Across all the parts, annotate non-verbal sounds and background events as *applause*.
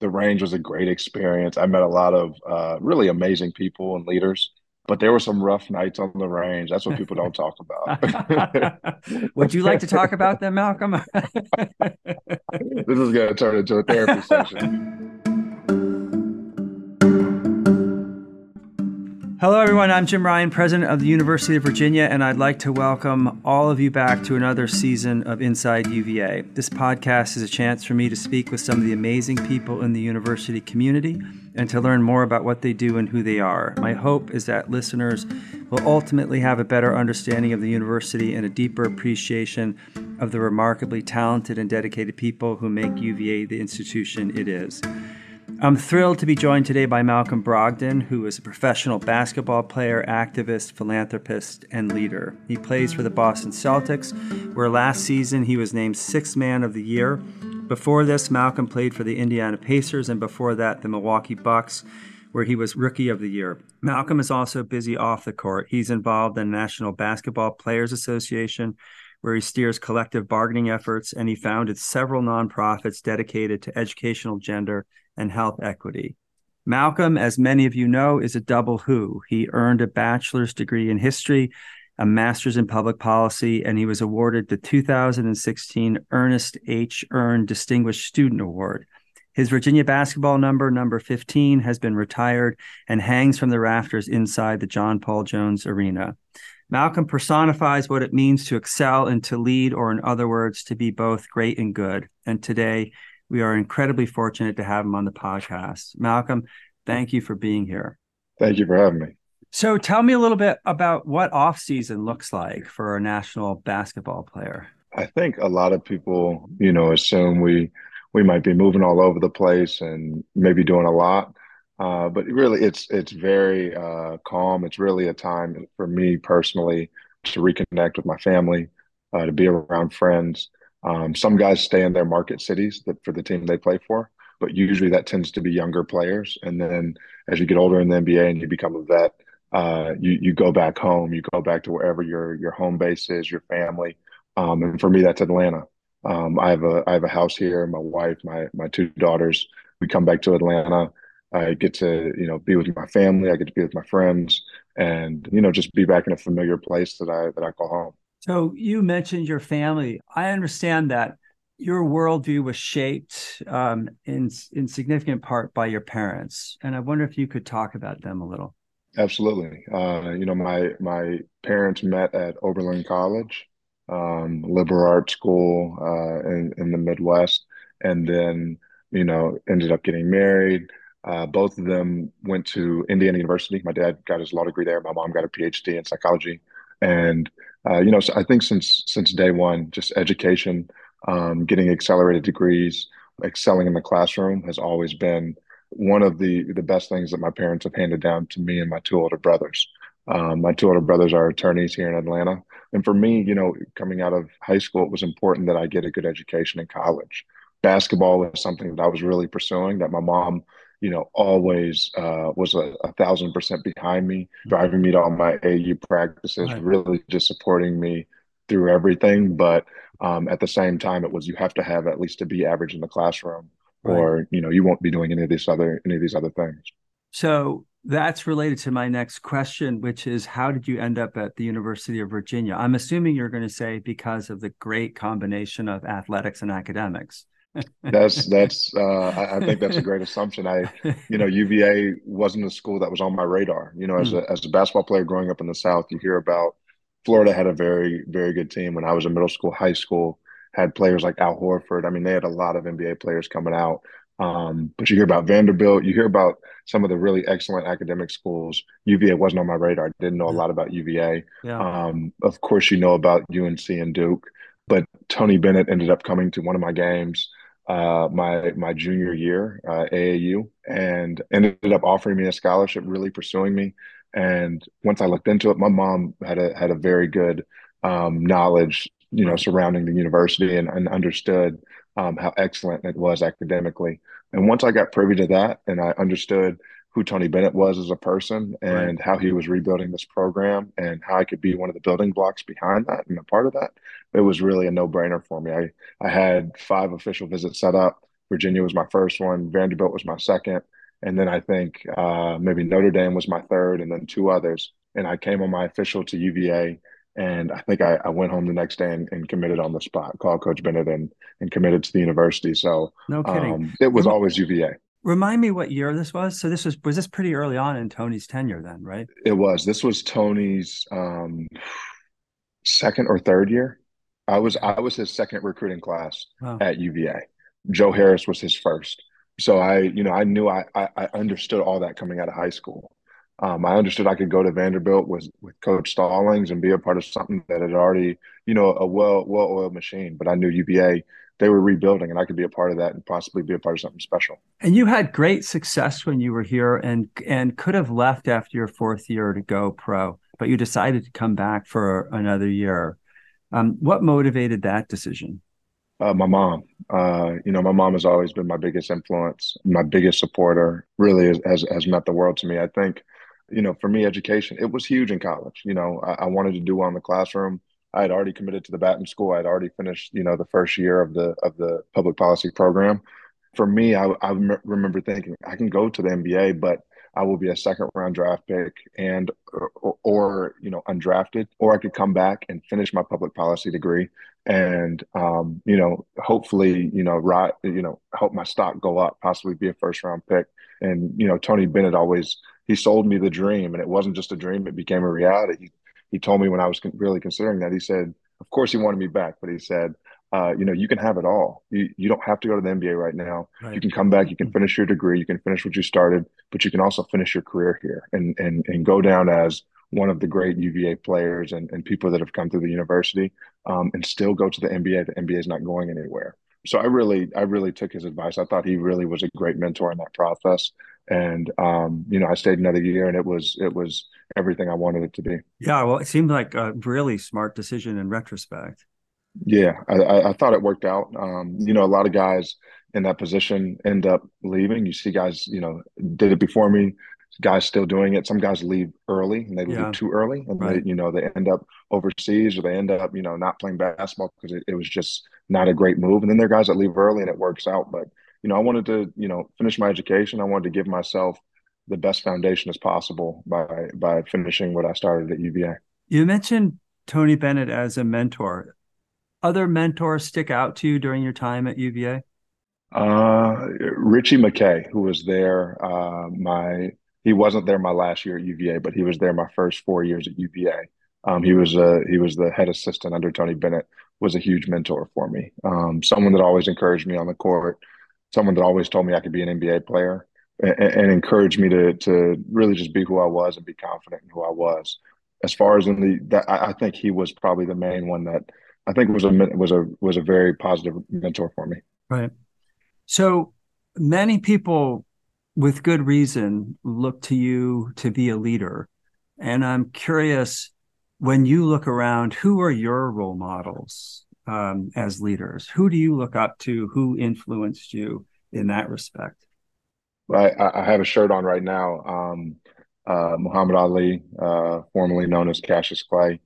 The range was a great experience. I met a lot of uh, really amazing people and leaders, but there were some rough nights on the range. That's what people don't talk about. *laughs* Would you like to talk about them, Malcolm? *laughs* this is going to turn into a therapy session. *laughs* Hello, everyone. I'm Jim Ryan, president of the University of Virginia, and I'd like to welcome all of you back to another season of Inside UVA. This podcast is a chance for me to speak with some of the amazing people in the university community and to learn more about what they do and who they are. My hope is that listeners will ultimately have a better understanding of the university and a deeper appreciation of the remarkably talented and dedicated people who make UVA the institution it is. I'm thrilled to be joined today by Malcolm Brogdon, who is a professional basketball player, activist, philanthropist, and leader. He plays for the Boston Celtics, where last season he was named Sixth Man of the Year. Before this, Malcolm played for the Indiana Pacers, and before that, the Milwaukee Bucks, where he was Rookie of the Year. Malcolm is also busy off the court. He's involved in the National Basketball Players Association, where he steers collective bargaining efforts, and he founded several nonprofits dedicated to educational gender and health equity. Malcolm, as many of you know, is a double Hoo. He earned a bachelor's degree in history, a master's in public policy, and he was awarded the 2016 Ernest H. Ern Distinguished Student Award. His Virginia basketball number, number 15, has been retired and hangs from the rafters inside the John Paul Jones Arena. Malcolm personifies what it means to excel and to lead, or in other words, to be both great and good. And today, we are incredibly fortunate to have him on the podcast. Malcolm, thank you for being here. Thank you for having me. So tell me a little bit about what off season looks like for a national basketball player. I think a lot of people, you know, assume we we might be moving all over the place and maybe doing a lot. Uh, but really, it's it's very uh, calm. It's really a time for me personally to reconnect with my family, uh, to be around friends, um, some guys stay in their market cities that, for the team they play for, but usually that tends to be younger players. And then as you get older in the NBA and you become a vet, uh, you you go back home. You go back to wherever your your home base is, your family. Um, and for me, that's Atlanta. Um, I have a I have a house here. My wife, my my two daughters. We come back to Atlanta. I get to you know be with my family. I get to be with my friends, and you know just be back in a familiar place that I that I call home. So you mentioned your family. I understand that your worldview was shaped um, in in significant part by your parents, and I wonder if you could talk about them a little. Absolutely. Uh, you know, my my parents met at Oberlin College, um, liberal arts school uh, in in the Midwest, and then you know ended up getting married. Uh, both of them went to Indiana University. My dad got his law degree there. My mom got a PhD in psychology, and uh, you know, so I think since since day one, just education, um, getting accelerated degrees, excelling in the classroom has always been one of the the best things that my parents have handed down to me and my two older brothers. Um, my two older brothers are attorneys here in Atlanta, and for me, you know, coming out of high school, it was important that I get a good education in college. Basketball was something that I was really pursuing. That my mom you know, always uh, was a, a, thousand percent behind me, driving me to all my AU practices, right. really just supporting me through everything. But um, at the same time, it was you have to have at least to be average in the classroom, right. or you know, you won't be doing any of these other any of these other things. So that's related to my next question, which is how did you end up at the University of Virginia? I'm assuming you're going to say because of the great combination of athletics and academics that's that's uh, I, I, think that's a great assumption. I you know UVA wasn't a school that was on my radar. You know, as mm. a as a basketball player growing up in the South, you hear about Florida had a very very good team when I was in middle school, high school. Had players like Al Horford. I mean, they had a lot of NBA players coming out. Um, but you hear about Vanderbilt, you hear about some of the really excellent academic schools. UVA wasn't on my radar. I didn't know a lot about UVA. Yeah. Um, of course, you know about UNC and Duke, but Tony Bennett ended up coming to one of my games uh, my my junior year, uh, AAU, and ended up offering me a scholarship, really pursuing me. And once I looked into it, my mom had a had a very good um, knowledge, you know, surrounding the university and, and understood um, how excellent it was academically. And once I got privy to that, and I understood who Tony Bennett was as a person and right. how he was rebuilding this program and how I could be one of the building blocks behind that and a part of that, it was really a no brainer for me. I, I had five official visits set up. Virginia was my first one, Vanderbilt was my second, and then I think uh, maybe Notre Dame was my third, and then two others. And I came on my official to UVA, and I think I, I went home the next day and, and, committed on the spot, called Coach Bennett, and, and committed to the university. So no kidding, um, it was always UVA. Remind me what year this was. So this was was this pretty early on in Tony's tenure, then, right? It was. This was Tony's um, second or third year. I was I was his second recruiting class wow. at UVA. Joe Harris was his first. So I, you know, I knew I, I, I understood all that coming out of high school. Um, I understood I could go to Vanderbilt with with Coach Stallings and be a part of something that had already, you know, a well well oiled machine. But I knew UVA they were rebuilding, and I could be a part of that and possibly be a part of something special. And you had great success when you were here, and and could have left after your fourth year to go pro, but you decided to come back for another year. Um, what motivated that decision? Uh, my mom. Uh, you know, my mom has always been my biggest influence, my biggest supporter. Really has, has, has meant the world to me. I think, you know, for me, education it was huge in college. You know, I, I wanted to do well in the classroom. I had already committed to the Batten School. I had already finished, you know, the first year of the of the public policy program. For me, I, I remember thinking I can go to the NBA, but I will be a second round draft pick and or, or, you know undrafted, or I could come back and finish my public policy degree and um, you know hopefully you know right you know help my stock go up, possibly be a first round pick. And you know Tony Bennett always he sold me the dream, and it wasn't just a dream; it became a reality. He, he told me when I was really considering that, he said, of course he wanted me back, but he said, uh, you know, you can have it all. You you don't have to go to the NBA right now. Right. You can come back. You can finish your degree. You can finish what you started, but you can also finish your career here and and and go down as one of the great UVA players and, and people that have come through the university, um, and still go to the NBA. The NBA is not going anywhere. So I really I really took his advice. I thought he really was a great mentor in that process. And um, you know, I stayed another year, and it was it was everything I wanted it to be. Yeah, well, it seemed like a really smart decision in retrospect. Yeah, I, I thought it worked out. Um, you know, a lot of guys in that position end up leaving. You see guys, you know, did it before me. Guys still doing it. Some guys leave early and they yeah. leave too early, and right. they, you know, they end up overseas or they end up, you know, not playing basketball because it, it was just not a great move. And then there are guys that leave early and it works out. But you know, I wanted to, you know, finish my education. I wanted to give myself the best foundation as possible by by finishing what I started at UVA. You mentioned Tony Bennett as a mentor other mentors stick out to you during your time at UVA? Uh, Ritchie McKay, who was there, uh, my he wasn't there my last year at UVA, but he was there my first four years at UVA. Um, he was a he was the head assistant under Tony Bennett. Was a huge mentor for me. Um, someone that always encouraged me on the court. Someone that always told me I could be an NBA player and, and encouraged me to to really just be who I was and be confident in who I was. As far as in the, that, I, think he was probably the main one that I think was a was a was a very positive mentor for me. Right. So many people, with good reason, look to you to be a leader, and I'm curious when you look around, who are your role models um, as leaders? Who do you look up to? Who influenced you in that respect? I, I have a shirt on right now. Um, uh, Muhammad Ali, uh, formerly known as Cassius Clay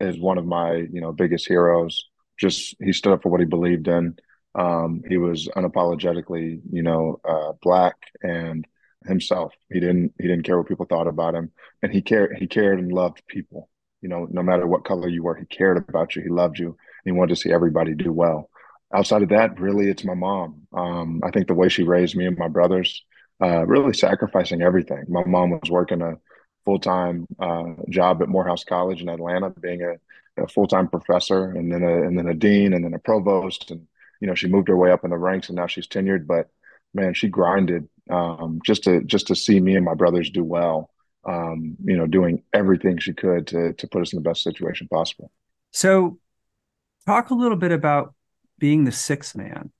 is one of my you know biggest heroes. Just he stood up for what he believed in. Um, he was unapologetically you know uh, black and himself. He didn't he didn't care what people thought about him, and he cared he cared and loved people. You know, no matter what color you were, he cared about you. He loved you. he wanted to see everybody do well. Outside of that, really, it's my mom. Um, I think the way she raised me and my brothers, uh, really sacrificing everything. My mom was working a full time uh, job at Morehouse College in Atlanta, being a, a full time professor, and then a and then a dean, and then a provost, and you know she moved her way up in the ranks, and now she's tenured. But man, she grinded um, just to just to see me and my brothers do well. Um, you know, doing everything she could to to put us in the best situation possible. So, talk a little bit about being the sixth man.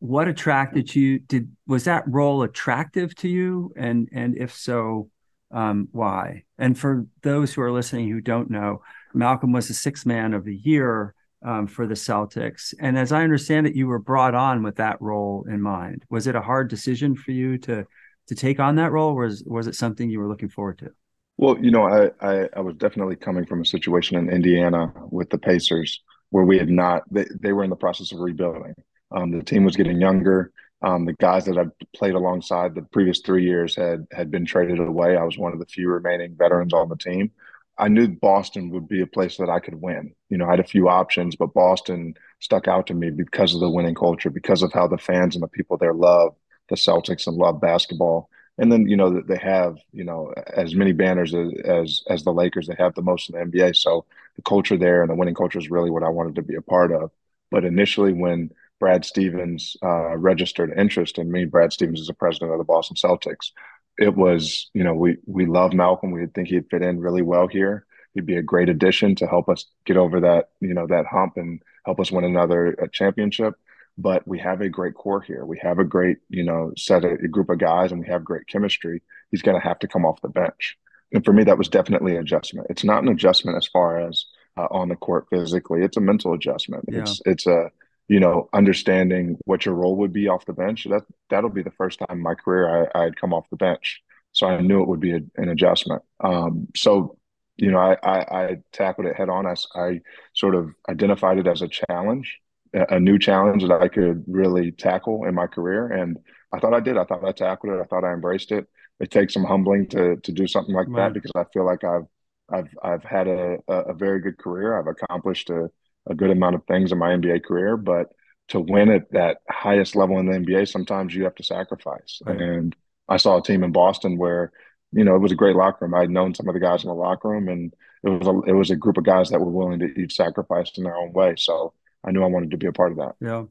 What attracted you? Did was that role attractive to you? And and if so, um, why. And for those who are listening who don't know, Malcolm was the sixth man of the year um, for the Celtics. And as I understand it, you were brought on with that role in mind. Was it a hard decision for you to to take on that role, was was it something you were looking forward to? Well, you know, I, I, I was definitely coming from a situation in Indiana with the Pacers where we had not they, they were in the process of rebuilding. Um, the team was getting younger. Um, the guys that I've played alongside the previous three years had had been traded away. I was one of the few remaining veterans on the team. I knew Boston would be a place that I could win. You know, I had a few options, but Boston stuck out to me because of the winning culture, because of how the fans and the people there love the Celtics and love basketball. And then, you know, they have, you know, as many banners as, as as the Lakers. They have the most in the NBA. So the culture there and the winning culture is really what I wanted to be a part of. But initially, when Brad Stevens uh, registered interest in me, Brad Stevens is the president of the Boston Celtics. It was, you know, we we love Malcolm. We think he'd fit in really well here. He'd be a great addition to help us get over that, you know, that hump and help us win another championship but we have a great core here. We have a great, you know, set of, a group of guys and we have great chemistry. He's going to have to come off the bench. And for me, that was definitely an adjustment. It's not an adjustment as far as uh, on the court physically. It's a mental adjustment. Yeah. It's it's a you know understanding what your role would be off the bench. That that'll be the first time in my career I, I'd come off the bench. So I knew it would be a, an adjustment. Um, so you know, I, I, I tackled it head on. I, I sort of identified it as a challenge a new challenge that I could really tackle in my career. And I thought I did. I thought I tackled it. I thought I embraced it. It takes some humbling to to do something like right. that because I feel like I've I've I've had a a very good career. I've accomplished a, a good amount of things in my NBA career, but to win at that highest level in the NBA, sometimes you have to sacrifice. Right. And I saw a team in Boston where, you know, it was a great locker room. I'd known some of the guys in the locker room, and it was a, it was a group of guys that were willing to each sacrifice in their own way. So I knew I wanted to be a part of that. Yeah.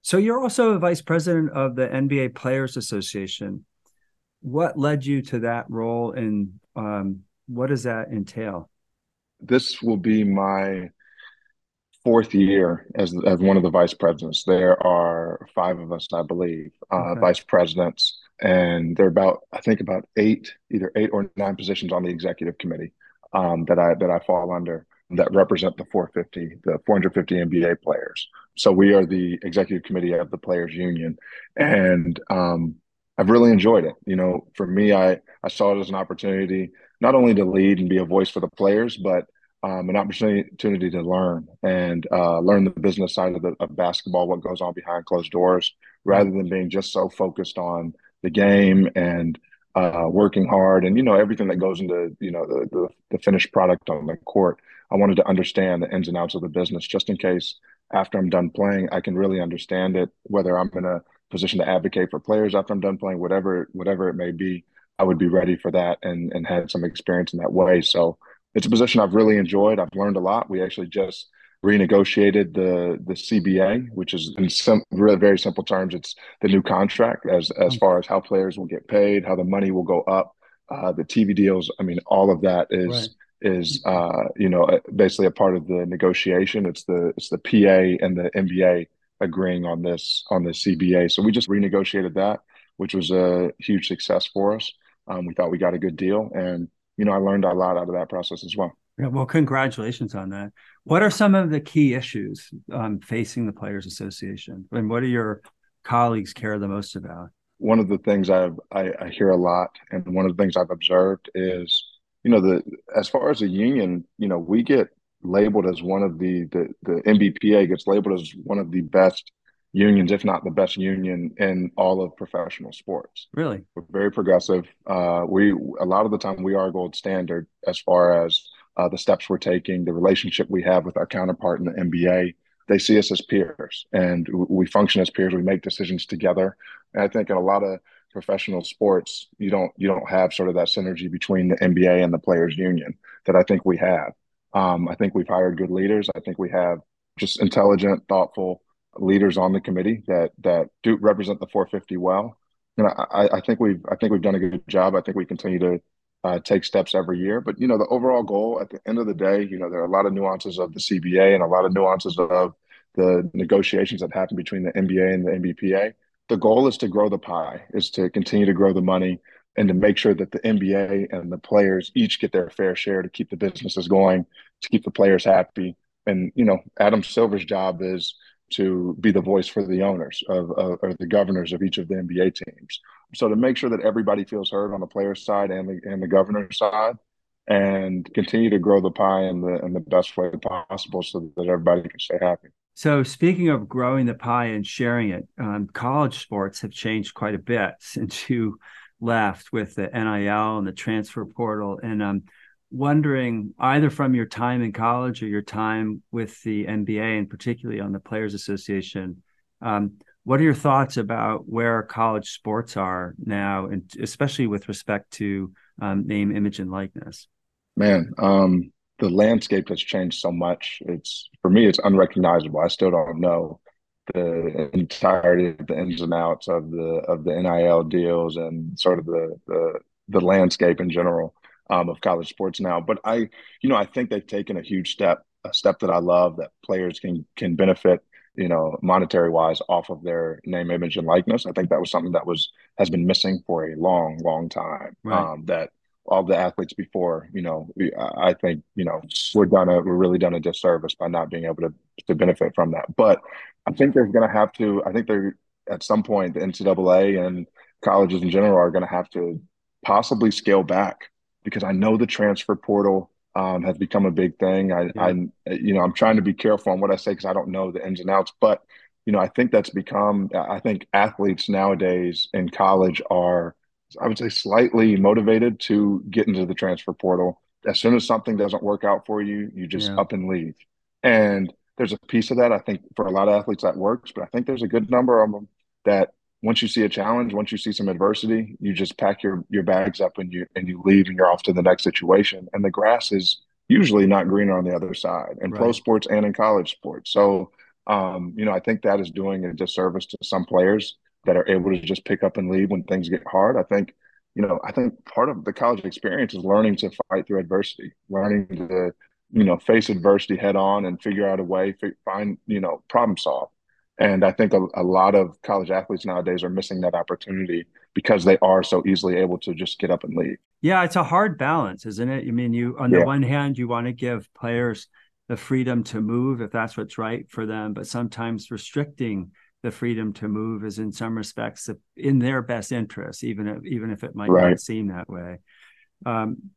So you're also a vice president of the NBA Players Association. What led you to that role, and um, what does that entail? This will be my fourth year as as one of the vice presidents. There are five of us, I believe, uh, okay. vice presidents, and there are about I think about eight, either eight or nine positions on the executive committee um, that I that I fall under that represent the 450, the 450 NBA players. So we are the executive committee of the Players Union, and um, I've really enjoyed it. You know, for me, I I saw it as an opportunity not only to lead and be a voice for the players, but um, an opportunity to learn and uh, learn the business side of, the, of basketball, what goes on behind closed doors, rather than being just so focused on the game and uh, working hard and you know everything that goes into you know the, the, the finished product on the court. I wanted to understand the ins and outs of the business just in case after I'm done playing, I can really understand it, whether I'm in a position to advocate for players after I'm done playing, whatever, whatever it may be, I would be ready for that and, and had some experience in that way. So it's a position I've really enjoyed. I've learned a lot. We actually just renegotiated the the CBA, which is in some really very simple terms, it's the new contract as as far as how players will get paid, how the money will go up, uh, the TV deals. I mean, all of that is right is uh, you know basically a part of the negotiation. It's the it's the PA and the NBA agreeing on this on the CBA. So we just renegotiated that, which was a huge success for us. Um, we thought we got a good deal, and you know I learned a lot out of that process as well. Yeah, well, congratulations on that. What are some of the key issues um, facing the Players Association, and what do your colleagues care the most about? One of the things I've, I, I hear a lot, and one of the things I've observed is you know the as far as a union you know we get labeled as one of the the the NBPA gets labeled as one of the best unions, if not the best union in all of professional sports. Really, we're very progressive. Uh, we a lot of the time we are gold standard as far as uh, the steps we're taking, the relationship we have with our counterpart in the NBA. They see us as peers, and we function as peers. We make decisions together. And I think in a lot of professional sports, you don't you don't have sort of that synergy between the NBA and the players union that I think we have. Um, I think we've hired good leaders. I think we have just intelligent, thoughtful leaders on the committee that that do represent the 450 well. And I, I think we've I think we've done a good job. I think we continue to uh, take steps every year. But you know, the overall goal at the end of the day, you know, there are a lot of nuances of the CBA and a lot of nuances of the negotiations that happen between the NBA and the NBPA the goal is to grow the pie, is to continue to grow the money and to make sure that the NBA and the players each get their fair share to keep the businesses going, to keep the players happy. And, you know, Adam Silver's job is to be the voice for the owners of, of or the governors of each of the NBA teams. So to make sure that everybody feels heard on the players' side and the and the governor's side, and continue to grow the pie in the in the best way possible so that everybody can stay happy. So, speaking of growing the pie and sharing it, um, college sports have changed quite a bit since you left with the NIL and the transfer portal. And I'm wondering, either from your time in college or your time with the NBA, and particularly on the Players Association, um, what are your thoughts about where college sports are now, and especially with respect to um, name, image, and likeness? Man, um, the landscape has changed so much. It's for me, it's unrecognizable. I still don't know the entirety of the ins and outs of the of the NIL deals and sort of the the, the landscape in general um, of college sports now. But I, you know, I think they've taken a huge step, a step that I love that players can can benefit, you know, monetary wise off of their name, image, and likeness. I think that was something that was has been missing for a long, long time. Right. Um, that all the athletes before, you know, I think, you know, we're done a, we're really done a disservice by not being able to, to benefit from that. But I think they're going to have to, I think they're at some point, the NCAA and colleges in general are going to have to possibly scale back because I know the transfer portal um, has become a big thing. I, yeah. I, you know, I'm trying to be careful on what I say because I don't know the ins and outs, but you know, I think that's become. I think athletes nowadays in college are I would say slightly motivated to get into the transfer portal. As soon as something doesn't work out for you, you just yeah. up and leave. And there's a piece of that I think for a lot of athletes that works, but I think there's a good number of them that once you see a challenge, once you see some adversity, you just pack your your bags up and you and you leave and you're off to the next situation. And the grass is usually not greener on the other side in right. pro sports and in college sports. So um, you know, I think that is doing a disservice to some players that are able to just pick up and leave when things get hard. I think, you know, I think part of the college experience is learning to fight through adversity, learning to, you know, face adversity head on and figure out a way, find, you know, problem solve. And I think a, a lot of college athletes nowadays are missing that opportunity because they are so easily able to just get up and leave. Yeah, it's a hard balance, isn't it? I mean, you on the yeah. one hand, you want to give players the freedom to move if that's what's right for them, but sometimes restricting the freedom to move is in some respects in their best interest, even if, even if it might right. not seem that way. Um,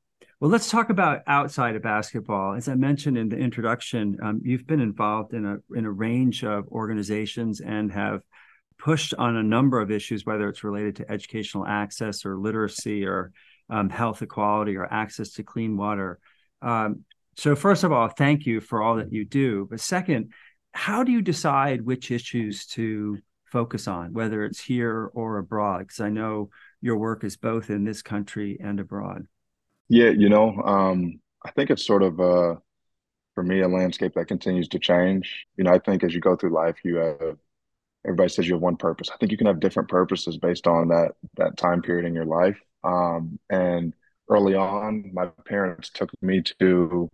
well, let's talk about outside of basketball. As I mentioned in the introduction, um, you've been involved in a in a range of organizations and have pushed on a number of issues, whether it's related to educational access or literacy or um, health equality or access to clean water. Um, so, first of all, thank you for all that you do. But second, how do you decide which issues to focus on, whether it's here or abroad? Because I know your work is both in this country and abroad. Yeah, you know, um, I think it's sort of uh, for me a landscape that continues to change. You know, I think as you go through life, you have everybody says you have one purpose. I think you can have different purposes based on that that time period in your life. Um, and early on, my parents took me to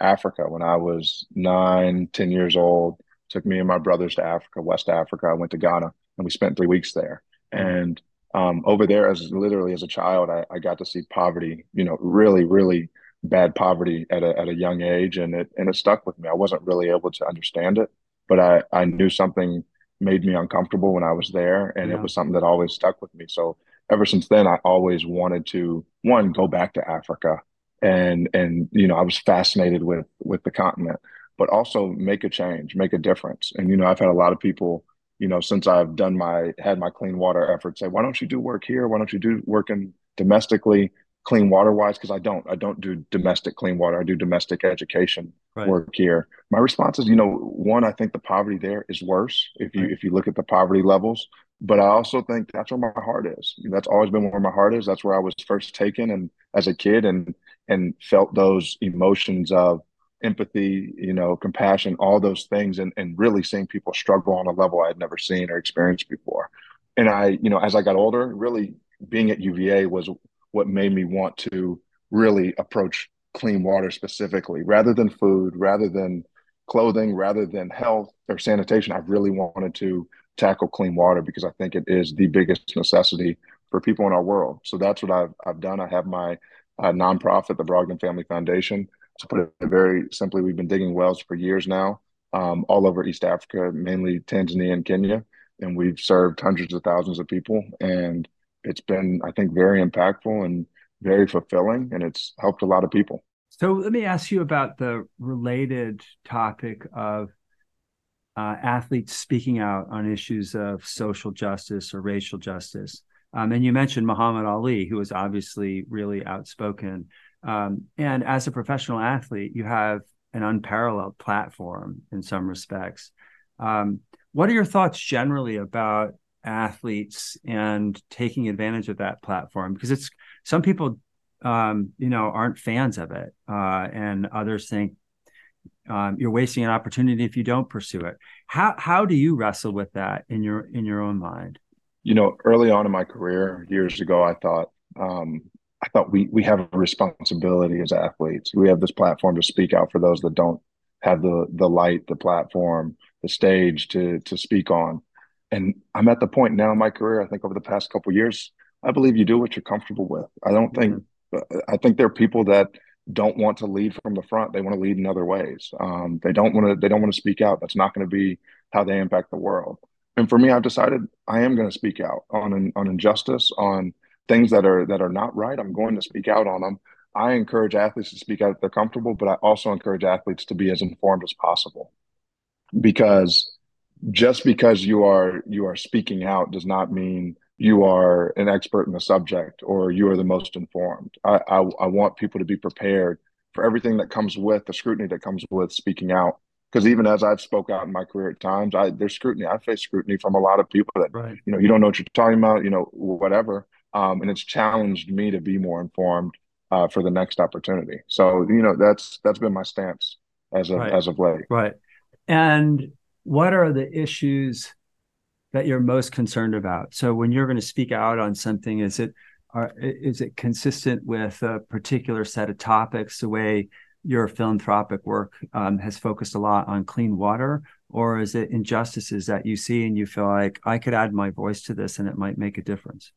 Africa when I was nine, ten years old took me and my brothers to Africa, West Africa. I went to Ghana and we spent three weeks there. And um, over there, as literally as a child, I, I, got to see poverty, you know, really, really bad poverty at a, at a young age. And it, and it stuck with me. I wasn't really able to understand it, but I, I knew something made me uncomfortable when I was there. And yeah. it was something that always stuck with me. So ever since then, I always wanted to, one, go back to Africa. And, and, you know, I was fascinated with, with the continent but also make a change, make a difference. And you know, I've had a lot of people, you know, since I've done my had my clean water efforts, say, why don't you do work here? Why don't you do work in domestically clean water wise? Because I don't, I don't do domestic clean water. I do domestic education right. work here. My response is, you know, one, I think the poverty there is worse if you right. if you look at the poverty levels. But I also think that's where my heart is. That's always been where my heart is. That's where I was first taken and as a kid and and felt those emotions of empathy, you know, compassion, all those things, and, and really seeing people struggle on a level I had never seen or experienced before. And I, you know, as I got older, really being at UVA was what made me want to really approach clean water specifically rather than food, rather than clothing, rather than health or sanitation. I really wanted to tackle clean water because I think it is the biggest necessity for people in our world. So that's what I've, I've done. I have my uh, nonprofit, the Brogdon Family Foundation, to put it very simply, we've been digging wells for years now, um, all over East Africa, mainly Tanzania and Kenya, and we've served hundreds of thousands of people. And it's been, I think, very impactful and very fulfilling, and it's helped a lot of people. So let me ask you about the related topic of uh, athletes speaking out on issues of social justice or racial justice. Um, and you mentioned Muhammad Ali, who was obviously really outspoken. Um, and as a professional athlete, you have an unparalleled platform in some respects. Um, what are your thoughts generally about athletes and taking advantage of that platform? Because it's some people, um, you know, aren't fans of it, uh, and others think um, you're wasting an opportunity if you don't pursue it. How how do you wrestle with that in your in your own mind? You know, early on in my career, years ago, I thought um, I thought we we have a responsibility as athletes. We have this platform to speak out for those that don't have the the light, the platform, the stage to to speak on. And I'm at the point now in my career. I think over the past couple years, I believe you do what you're comfortable with. I don't think. Mm-hmm. I think there are people that don't want to lead from the front. They want to lead in other ways. Um, they don't want to. They don't want to speak out. That's not going to be how they impact the world. And for me, I've decided I am going to speak out on on injustice, on things that are that are not right. I'm going to speak out on them. I encourage athletes to speak out if they're comfortable, but I also encourage athletes to be as informed as possible, because just because you are you are speaking out does not mean you are an expert in the subject or you are the most informed. I, I, I want people to be prepared for everything that comes with the scrutiny that comes with speaking out. Because even as I've spoke out in my career at times, I there's scrutiny. I face scrutiny from a lot of people that right. you know you don't know what you're talking about, you know whatever, um, and it's challenged me to be more informed uh, for the next opportunity. So you know that's that's been my stance as of right. as of late. Right. And what are the issues that you're most concerned about? So when you're going to speak out on something, is it are, is it consistent with a particular set of topics? The way your philanthropic work um, has focused a lot on clean water, or is it injustices that you see and you feel like I could add my voice to this and it might make a difference?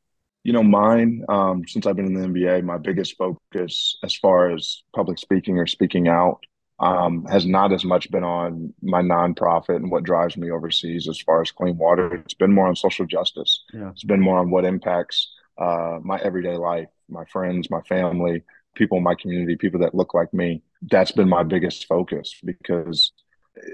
You know, mine, um, since I've been in the NBA, my biggest focus as far as public speaking or speaking out um, has not as much been on my nonprofit and what drives me overseas as far as clean water. It's been more on social justice. Yeah. It's been more on what impacts uh, my everyday life, my friends, my family, people in my community, people that look like me. That's been my biggest focus because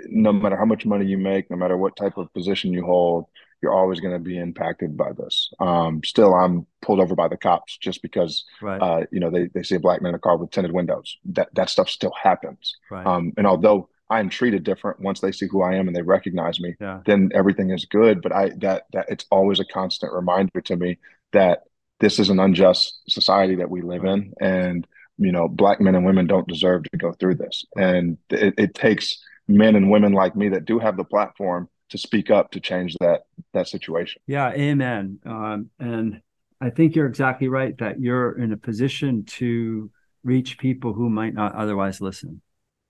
no matter how much money you make, no matter what type of position you hold, you're always going to be impacted by this. Um, still, I'm pulled over by the cops just because, right. uh, you know, they, they see a black man in a car with tinted windows. That that stuff still happens. Right. Um, and although I am treated different once they see who I am and they recognize me, yeah. then everything is good. But I that that it's always a constant reminder to me that this is an unjust society that we live right. in, and you know, black men and women don't deserve to go through this. And it, it takes men and women like me that do have the platform to speak up to change that that situation. Yeah, amen. Um, and I think you're exactly right that you're in a position to reach people who might not otherwise listen.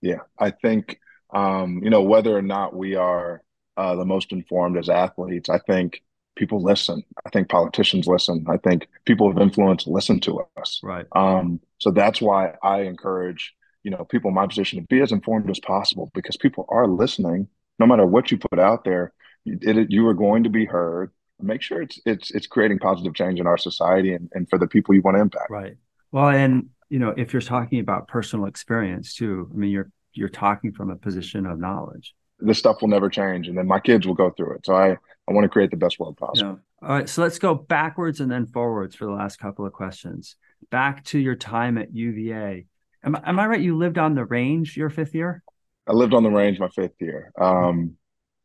Yeah, I think um, you know whether or not we are uh, the most informed as athletes. I think people listen. I think politicians listen. I think people of influence listen to us. Right. Um, so that's why I encourage you know people in my position to be as informed as possible because people are listening no matter what you put out there it, you are going to be heard. Make sure it's it's it's creating positive change in our society and, and for the people you want to impact. Right. Well and you know if you're talking about personal experience too i mean you're you're talking from a position of knowledge. This stuff will never change and then my kids will go through it. So i i want to create the best world possible. All right. So let's go backwards and then forwards for the last couple of questions. Back to your time at uva Am, am I right? You lived on the range your fifth year? I lived on the range my fifth year. Um,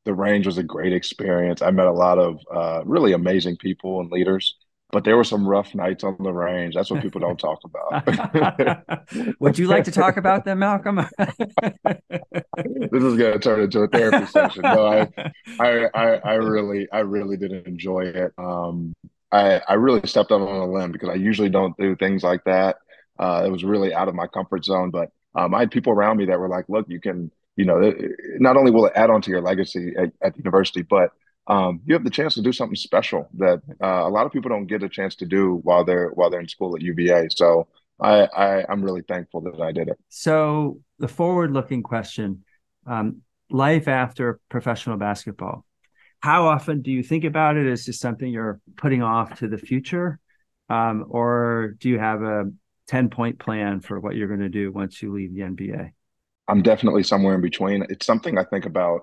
the range was a great experience. I met a lot of uh, really amazing people and leaders, but there were some rough nights on the range. That's what people don't talk about. *laughs* Would you like to talk about them, Malcolm? this is going to turn into a therapy session. No, I, I, I, I really, I really did enjoy it. Um, I, I really stepped up on a limb because I usually don't do things like that. Uh, it was really out of my comfort zone, but um, I had people around me that were like, "Look, you can, you know, not only will it add on to your legacy at, at the university, but um, you have the chance to do something special that uh, a lot of people don't get a chance to do while they're while they're in school at UVA. So I, I I'm really thankful that I did it. So the forward-looking question: um, life after professional basketball. How often do you think about it? Is this something you're putting off to the future, um, or do you have a 10 point plan for what you're going to do once you leave the NBA? I'm definitely somewhere in between. It's something I think about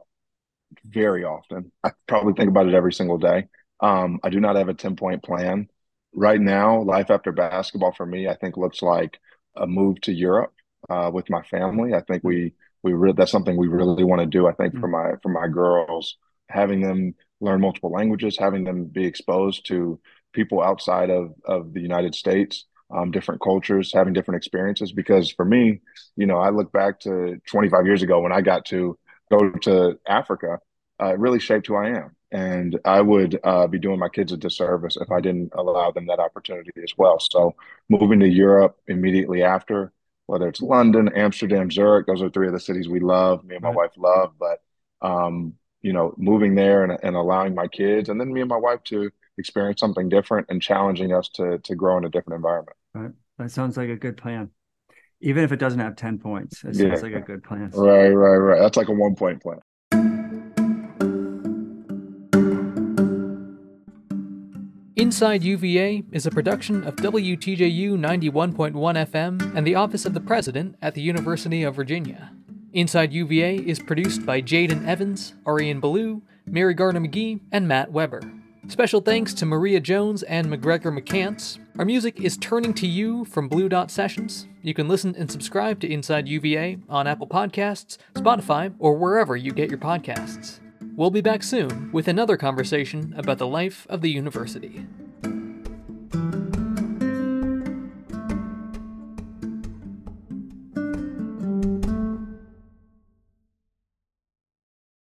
very often. I probably think about it every single day. Um, I do not have a 10 point plan. Right now, life after basketball for me, I think looks like a move to Europe uh, with my family. I think we we re- that's something we really want to do. I think mm-hmm. for my for my girls, having them learn multiple languages, having them be exposed to people outside of of the United States, um, different cultures, having different experiences. Because for me, you know, I look back to 25 years ago when I got to go to Africa. Uh, it really shaped who I am. And I would uh, be doing my kids a disservice if I didn't allow them that opportunity as well. So moving to Europe immediately after, whether it's London, Amsterdam, Zurich, those are three of the cities we love, me and my right. wife love. But, um, you know, moving there and, and allowing my kids and then me and my wife to experience something different and challenging us to, to grow in a different environment. Right. That sounds like a good plan. Even if it doesn't have 10 points, it sounds yeah. like a good plan. Right, right, right. That's like a one point plan. Inside UVA is a production of WTJU 91.1 FM and the Office of the President at the University of Virginia. Inside UVA is produced by Jaden Evans, Ariane Ballou, Mary Gardner McGee, and Matt Weber. Special thanks to Maria Jones and McGregor McCants. Our music is Turning to You from Blue Dot Sessions. You can listen and subscribe to Inside UVA on Apple Podcasts, Spotify, or wherever you get your podcasts. We'll be back soon with another conversation about the life of the university.